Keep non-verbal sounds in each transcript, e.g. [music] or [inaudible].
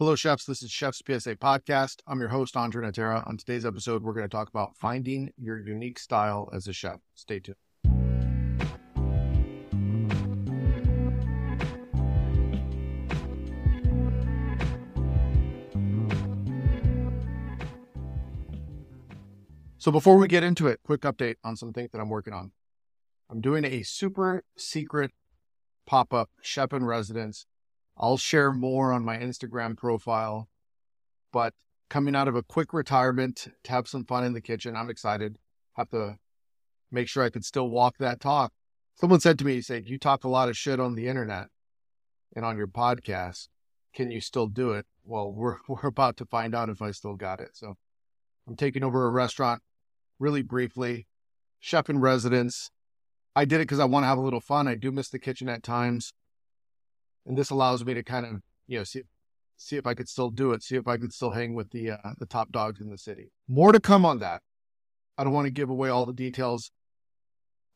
Hello, chefs. This is Chef's PSA Podcast. I'm your host, Andre Natera. On today's episode, we're going to talk about finding your unique style as a chef. Stay tuned. So, before we get into it, quick update on some things that I'm working on. I'm doing a super secret pop up chef in residence I'll share more on my Instagram profile. But coming out of a quick retirement to have some fun in the kitchen, I'm excited. Have to make sure I can still walk that talk. Someone said to me, he said, You talk a lot of shit on the internet and on your podcast. Can you still do it? Well, we're [laughs] we're about to find out if I still got it. So I'm taking over a restaurant really briefly, chef in residence. I did it because I want to have a little fun. I do miss the kitchen at times and this allows me to kind of you know see see if I could still do it, see if I could still hang with the uh, the top dogs in the city. More to come on that. I don't want to give away all the details,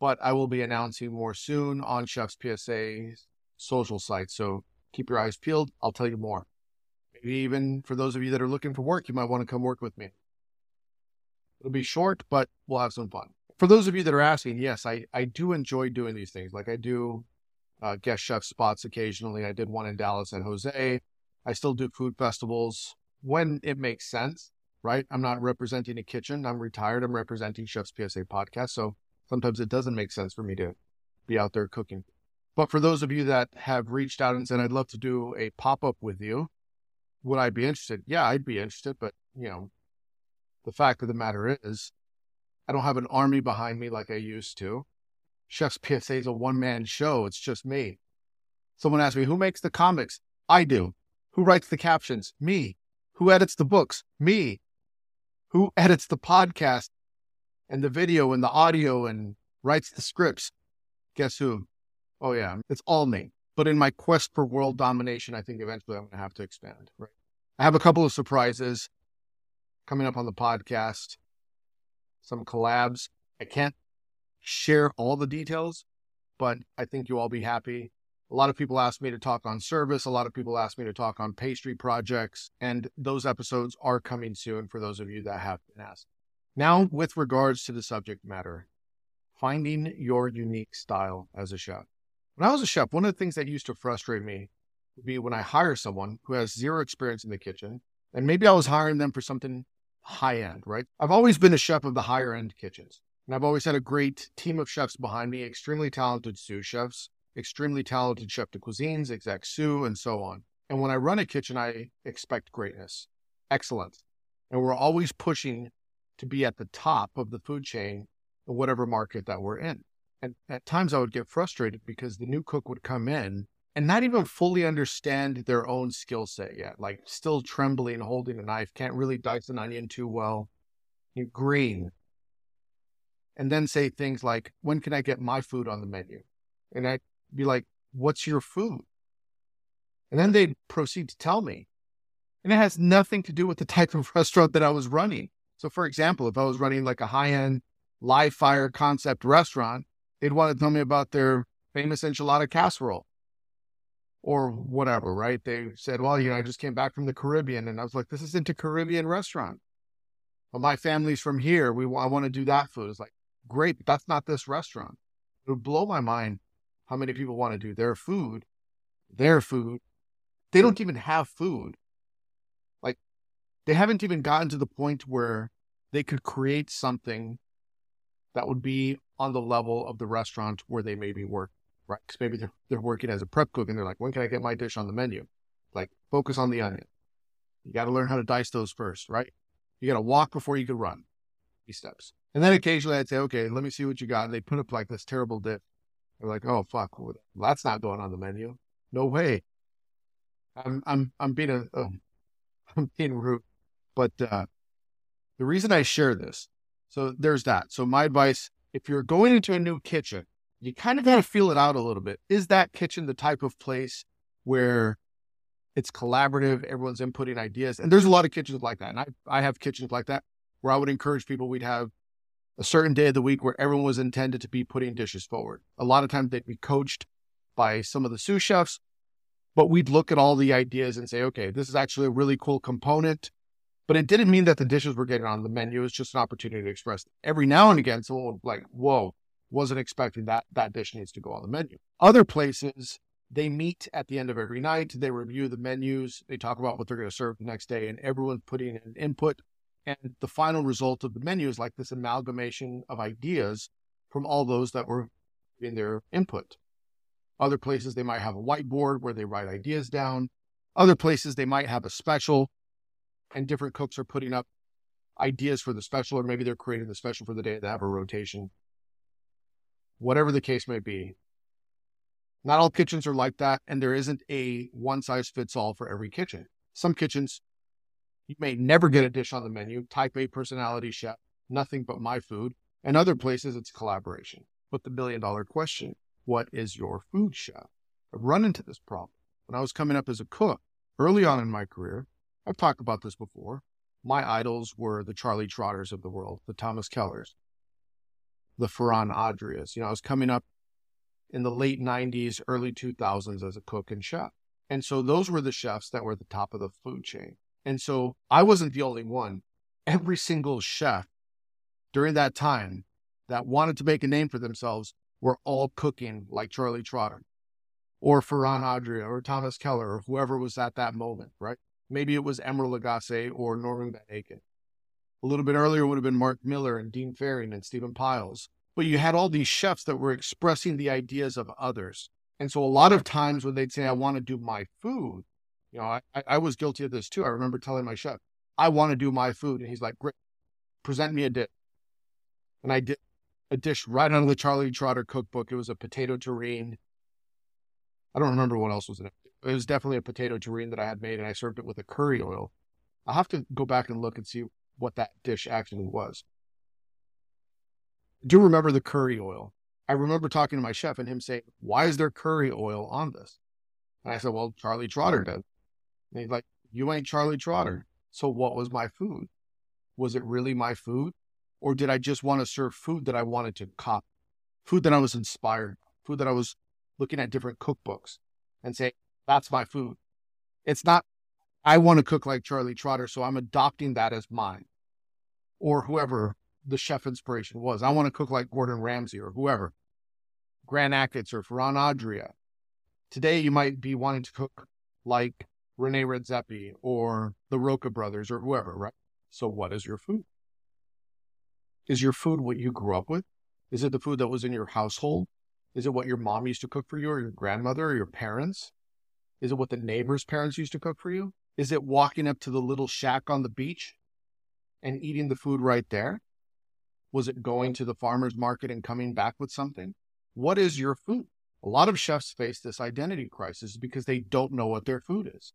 but I will be announcing more soon on Chef's PSA social site. So keep your eyes peeled. I'll tell you more. Maybe even for those of you that are looking for work, you might want to come work with me. It'll be short, but we'll have some fun. For those of you that are asking, yes, I, I do enjoy doing these things. Like I do uh, guest chef spots occasionally. I did one in Dallas and Jose. I still do food festivals when it makes sense, right? I'm not representing a kitchen. I'm retired. I'm representing Chef's PSA podcast. So sometimes it doesn't make sense for me to be out there cooking. But for those of you that have reached out and said, I'd love to do a pop up with you, would I be interested? Yeah, I'd be interested. But, you know, the fact of the matter is, I don't have an army behind me like I used to. Chef's PSA is a one man show. It's just me. Someone asked me, who makes the comics? I do. Who writes the captions? Me. Who edits the books? Me. Who edits the podcast and the video and the audio and writes the scripts? Guess who? Oh, yeah, it's all me. But in my quest for world domination, I think eventually I'm going to have to expand. Right. I have a couple of surprises coming up on the podcast, some collabs. I can't share all the details, but I think you'll all be happy. A lot of people ask me to talk on service. A lot of people ask me to talk on pastry projects, and those episodes are coming soon for those of you that have been asked. Now, with regards to the subject matter, finding your unique style as a chef. When I was a chef, one of the things that used to frustrate me would be when I hire someone who has zero experience in the kitchen, and maybe I was hiring them for something high end, right? I've always been a chef of the higher end kitchens. And I've always had a great team of chefs behind me, extremely talented sous chefs, extremely talented chef de cuisines, exec sous, and so on. And when I run a kitchen, I expect greatness, excellence. And we're always pushing to be at the top of the food chain in whatever market that we're in. And at times I would get frustrated because the new cook would come in and not even fully understand their own skill set yet, like still trembling, holding a knife, can't really dice an onion too well, green, and then say things like, when can I get my food on the menu? And I'd be like, what's your food? And then they'd proceed to tell me. And it has nothing to do with the [laughs] type of restaurant that I was running. So, for example, if I was running like a high end live fire concept restaurant, they'd want to tell me about their famous enchilada casserole or whatever, right? They said, well, you know, I just came back from the Caribbean. And I was like, this isn't a Caribbean restaurant. Well, my family's from here. We I want to do that food. It's like, great, but that's not this restaurant. It would blow my mind how many people want to do their food, their food. They don't even have food. Like they haven't even gotten to the point where they could create something that would be on the level of the restaurant where they maybe work, right? Because maybe they're, they're working as a prep cook and they're like, when can I get my dish on the menu? Like, focus on the onion. You got to learn how to dice those first, right? You got to walk before you can run. These steps. And then occasionally I'd say, okay, let me see what you got. And they put up like this terrible dip. They're like, oh fuck, that's not going on the menu. No way. I'm I'm I'm being a oh, [laughs] I'm being rude, but uh, the reason I share this, so there's that. So my advice: if you're going into a new kitchen, you kind of got to feel it out a little bit. Is that kitchen the type of place where it's collaborative, everyone's inputting ideas, and there's a lot of kitchens like that. And I I have kitchens like that where I would encourage people. We'd have a certain day of the week where everyone was intended to be putting dishes forward. A lot of times they'd be coached by some of the sous chefs, But we'd look at all the ideas and say, okay, this is actually a really cool component. But it didn't mean that the dishes were getting on the menu. It's just an opportunity to express. Every now and again, someone would like, whoa, wasn't expecting that that dish needs to go on the menu. Other places, they meet at the end of every night. They review the menus. They talk about what they're going to serve the next day, and everyone's putting in input. And the final result of the menu is like this amalgamation of ideas from all those that were in their input. Other places, they might have a whiteboard where they write ideas down. Other places, they might have a special, and different cooks are putting up ideas for the special, or maybe they're creating the special for the day. They have a rotation whatever the case may be. Not all kitchens are like that, and there isn't a one size fits all for every kitchen. Some kitchens, you may never get a dish on the menu, type A personality chef, nothing but my food. And other places, it's collaboration. But the billion dollar question what is your food chef? I've run into this problem. When I was coming up as a cook early on in my career, I've talked about this before. My idols were the Charlie Trotters of the world, the Thomas Kellers, the Ferran Adrias. You know, I was coming up in the late 90s, early 2000s as a cook and chef. And so those were the chefs that were at the top of the food chain. And so I wasn't the only one. Every single chef during that time that wanted to make a name for themselves were all cooking like Charlie Trotter or Ferran Adria or Thomas Keller or whoever was at that moment, right? Maybe it was Emeril Lagasse or Norman Van Aken. A little bit earlier would have been Mark Miller and Dean Fearing and Stephan Pyles. But you had all these chefs that were expressing the ideas of others. And so a lot of times when they'd say, I want to do my food, you know, I, I was guilty of this too. I remember telling my chef, I want to do my food. And he's like, great, present me a dish. And I did a dish right out of the Charlie Trotter cookbook. It was a potato terrine. I don't remember what else was in it. It was definitely a potato terrine that I had made, and I served it with a curry oil. I'll have to go back and look and see what that dish actually was. I do remember the curry oil. I remember talking to my chef and him saying, Why is there curry oil on this? And I said, Well, Charlie Trotter did. Like, You ain't Charlie Trotter. So what was my food? Was it really my food? Or did I just want to serve food that I wanted to copy? Food that I was inspired, food that I was looking at different cookbooks and say, That's my food. It's not I want to cook like Charlie Trotter, so I'm adopting that as mine. Or whoever the chef inspiration was. I want to cook like Gordon Ramsay or whoever. Grant Achatz or Ferran Adria. Today you might be wanting to cook like Rene Redzepi or the Roca brothers or whoever, right? So what is your food? Is your food what you grew up with? Is it the food that was in your household? Is it what your mom used to cook for you or your grandmother or your parents? Is it what the neighbor's parents used to cook for you? Is it walking up to the little shack on the beach and eating the food right there? Was it going to the farmer's market and coming back with something? What is your food? A lot of chefs face this identity crisis because they don't know what their food is.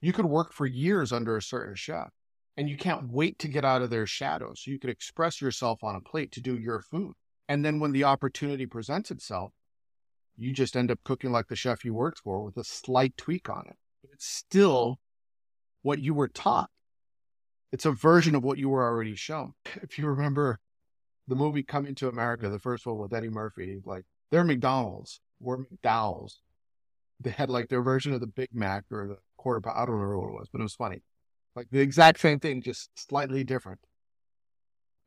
You could work for years under a certain chef and you can't wait to get out of their shadow so you could express yourself on a plate to do your food. And then when the opportunity presents itself, you just end up cooking like the chef you worked for with a slight tweak on it But it's still what you were taught. It's a version of what you were already shown. [laughs] If you remember the movie Coming to America, the first one with Eddie Murphy, like they're McDonald's, we're McDowell's. They had like their version of the Big Mac or the quarter pound. I don't remember what it was, but it was funny. Like the exact same thing, just slightly different.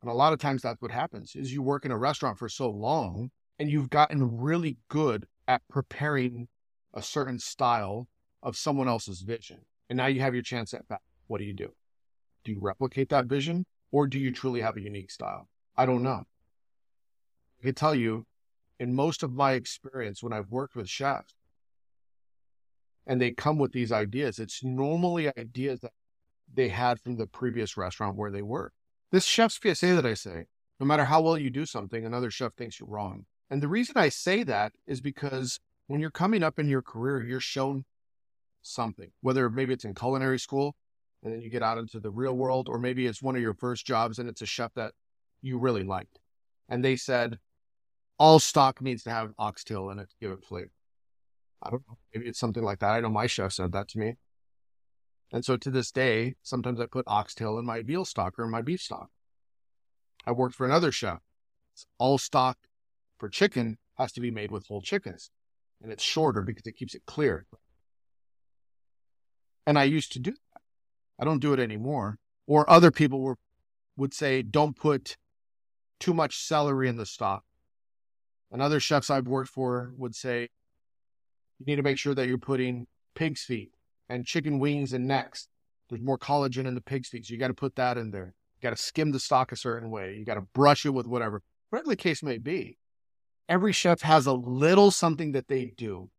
And a lot of times that's what happens is you work in a restaurant for so long and you've gotten really good at preparing a certain style of someone else's vision. And now you have your chance at that. What do you do? Do you replicate that vision or do you truly have a unique style? I don't know. I can tell you in most of my experience when I've worked with chefs and they come with these ideas, it's normally ideas that they had from the previous restaurant where they were. This chef's PSA that I say, no matter how well you do something, another chef thinks you're wrong. And the reason I say that is because when you're coming up in your career, you're shown something, whether maybe it's in culinary school and then you get out into the real world, or maybe it's one of your first jobs and it's a chef that you really liked. And they said, all stock needs to have oxtail in it to give it flavor. I don't know. Maybe it's something like that. I know my chef said that to me. And so to this day, sometimes I put oxtail in my veal stock or in my beef stock. I worked for another chef. It's all stock for chicken has to be made with whole chickens. and it's shorter because it keeps it clear. And I used to do that. I don't do it anymore. Or other people were, would say, don't put too much celery in the stock. And other chefs I've worked for would say, you need to make sure that you're putting pig's feet and chicken wings and necks. There's more collagen in the pig's feet. So you got to put that in there. You got to skim the stock a certain way. You got to brush it with whatever, whatever the case may be. Every chef has a little something that they do.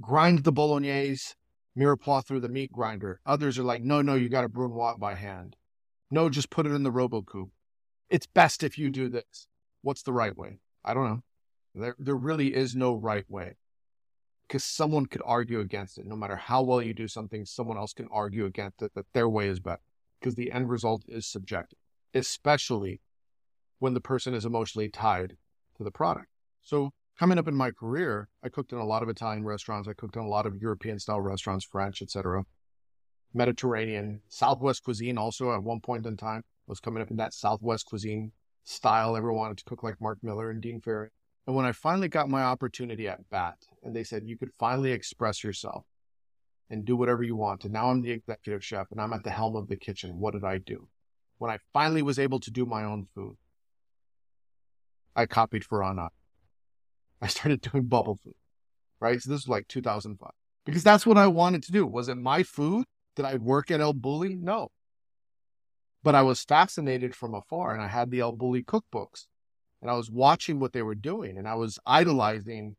Grind the bolognese, mirepoix through the meat grinder. Others are like, no, no, you got to brunoise by hand. No, just put it in the Robot Coupe. It's best if you do this. What's the right way? I don't know. There, there really is no right way because someone could argue against it. No matter how well you do something, someone else can argue against it that their way is better because the end result is subjective, especially when the person is emotionally tied to the product. So coming up in my career, I cooked in a lot of Italian restaurants. I cooked in a lot of European style restaurants, French, etc. Mediterranean, Southwest cuisine also at one point in time was coming up in that Southwest cuisine style. Everyone wanted to cook like Mark Miller and Dean Fearing. And when I finally got my opportunity at BAT, and they said, you could finally express yourself and do whatever you want. And now I'm the executive chef and I'm at the helm of the kitchen. What did I do? When I finally was able to do my own food, I copied Farana. I started [laughs] doing bubble food, right? So this was like 2005 because that's what I wanted to do. Was it my food? Did I work at El Bulli? No. But I was fascinated from afar and I had the El Bulli cookbooks and I was watching what they were doing and I was idolizing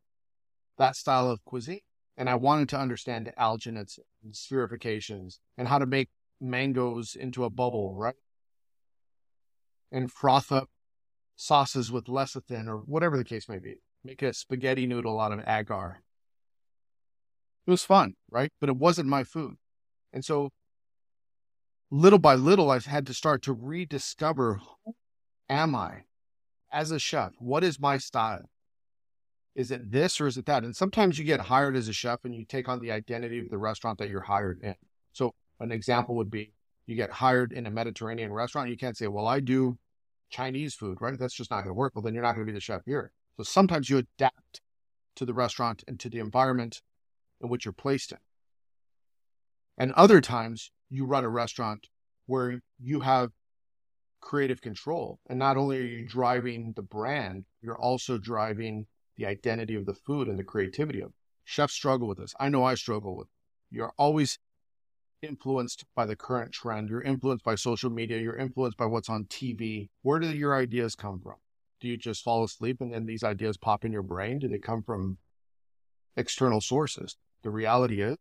that style of cuisine. And I wanted to understand the alginates and spherifications and how to make mangoes into a bubble, right? And froth up sauces with lecithin or whatever the case may be. Make a spaghetti noodle out of agar. It was fun, right? But it wasn't my food. And so little by little, I've had to start to rediscover who am I as a chef? What is my style? Is it this or is it that? And sometimes you get hired as a chef and you take on the identity of the restaurant that you're hired in. So an example would be you get hired in a Mediterranean restaurant. You can't say, well, I do Chinese food, right? That's just not going to work. Well, then you're not going to be the chef here. So sometimes you adapt to the restaurant and to the environment in which you're placed in. And other times you run a restaurant where you have creative control. And not only are you driving the brand, you're also driving the identity of the food and the creativity of it. Chefs struggle with this. I know I struggle with it. You're always influenced by the current trend. You're influenced by social media. You're influenced by what's on TV. Where do your ideas come from? Do you just fall asleep and then these ideas pop in your brain? Do they come from external sources? The reality is,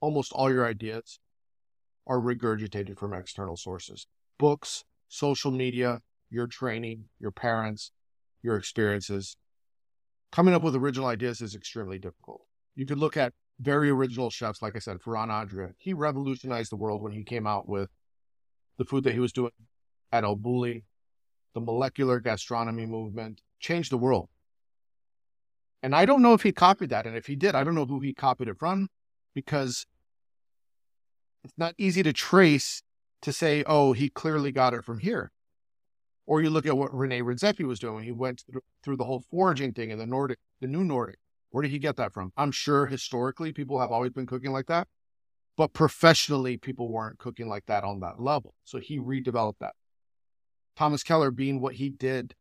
almost all your ideas are regurgitated from external sources books, social media, your training, your parents, your experiences. Coming up with original ideas is extremely difficult. You could look at very original chefs, like I said, Ferran Adria. He revolutionized the world when he came out with the food that he was doing at El Bulli, the molecular gastronomy movement, changed the world. And I don't know if he copied that. And if he did, I don't know who he copied it from because it's not easy to trace to say, oh, he clearly got it from here. Or you look at what Rene Redzepi was doing. He went through the whole foraging thing in the Nordic, the new Nordic. Where did he get that from? I'm sure historically people have always been cooking like that, but professionally people weren't cooking like that on that level. So he redeveloped that. Thomas Keller being what he did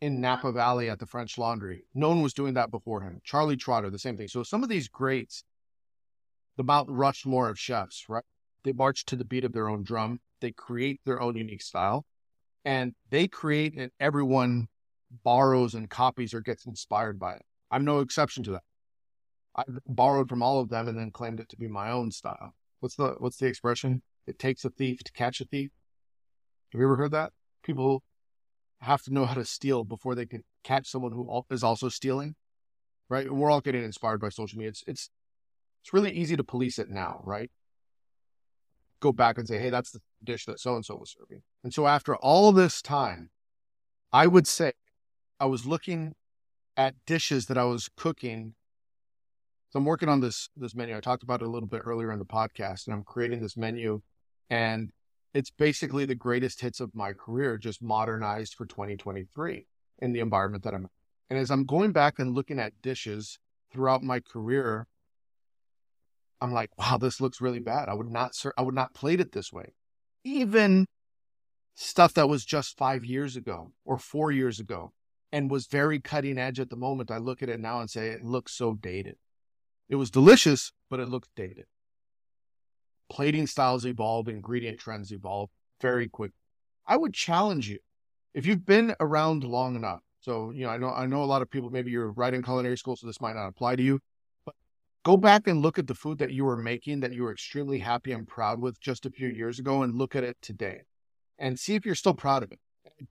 in Napa Valley at the French Laundry. No one was doing that before him. Charlie Trotter, the same thing. So some of these greats, the Mount Rushmore of chefs, right? They march to the beat of their own drum. They create their own unique style and they create and everyone borrows and copies or gets inspired by it. I'm no exception to that. I borrowed from all of them and then claimed it to be my own style. What's the what's the expression? It takes a thief to catch a thief. Have you ever heard that? People have to know how to steal before they can catch someone who is also stealing, right? And we're all getting inspired by social media. It's it's it's really easy to police it now, right? Go back and say, hey, that's the dish that so and so was serving. And so after all this time, I would say I was looking at dishes that I was cooking. So I'm working on this this menu. I talked about it a little bit earlier in the podcast, and I'm creating this menu, and it's basically the greatest hits of my career, just modernized for 2023 in the environment that I'm in. And as I'm going back and looking at dishes throughout my career, I'm like, wow, this looks really bad. I would not, I would not plate it this way. Even stuff that was just five years ago or four years ago and was very cutting edge at the moment. I look at it now and say it looks so dated. It was delicious, but it looks dated. Plating styles evolve, ingredient trends evolve very quick. I would challenge you if you've been around long enough. So, you know, I know I know a lot of people maybe you're right in culinary school, so this might not apply to you. Go back and look at the food that you were making that you were extremely happy and proud with just a few years ago and look at it today and see if you're still proud of it.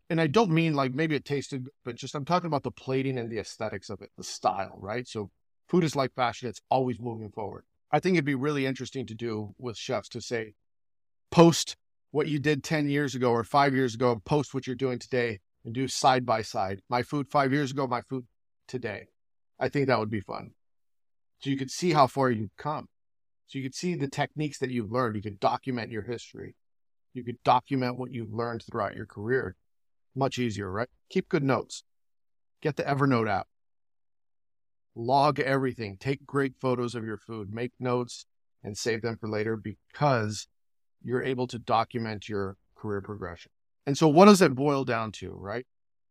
And I don't mean like maybe it tasted but just I'm talking about the plating and the aesthetics of it, the style, right? So food is like fashion, it's always moving forward. I think it'd be really interesting to do with chefs to say, post what you did 10 years ago or five years ago, post what you're doing today and do side by side. My food five years ago, my food today. I think that would be fun. So you could see how far you've come. So you could see the techniques that you've learned. You could document your history. You could document what you've learned throughout your career. Much easier, right? Keep good notes. Get the Evernote app. Log everything. Take great photos of your food. Make notes and save them for later because you're able to document your career progression. And so, what does it boil down to, right?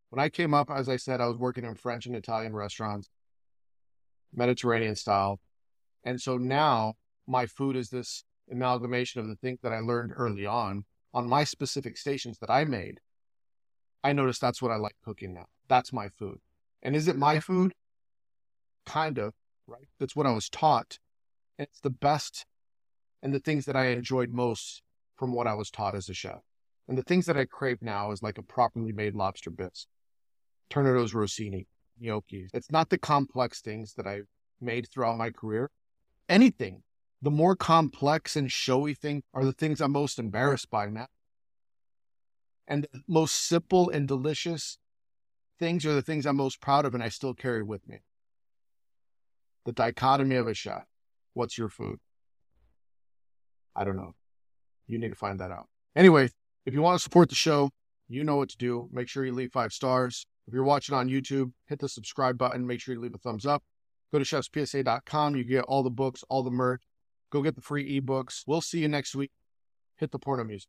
When I came up, as I said, I was working in French and Italian restaurants, Mediterranean style. And so now my food is this amalgamation of the things that I learned early on on my specific stations that I made. I noticed that's what I like cooking now. That's my food. And is it my food? Kind of, right? That's what I was taught. And it's the best and the things that I enjoyed most from what I was taught as a chef. And the things that I crave now is like a properly made lobster bisque, Tournedos Rossini, gnocchi. It's not the complex things that I've made throughout my career. Anything. The more complex and showy thing are the things I'm most embarrassed by now. And the most simple and delicious things are the things I'm most proud of and I still carry with me. The dichotomy of a chef. What's your food? I don't know. You need to find that out. Anyway, if you want to support the show, you know what to do. Make sure you leave five stars. If you're watching on YouTube, hit the subscribe button. Make sure you leave a thumbs up. Go to chefspsa.com. You get all the books, all the merch. Go get the free ebooks. We'll see you next week. Hit the porno music.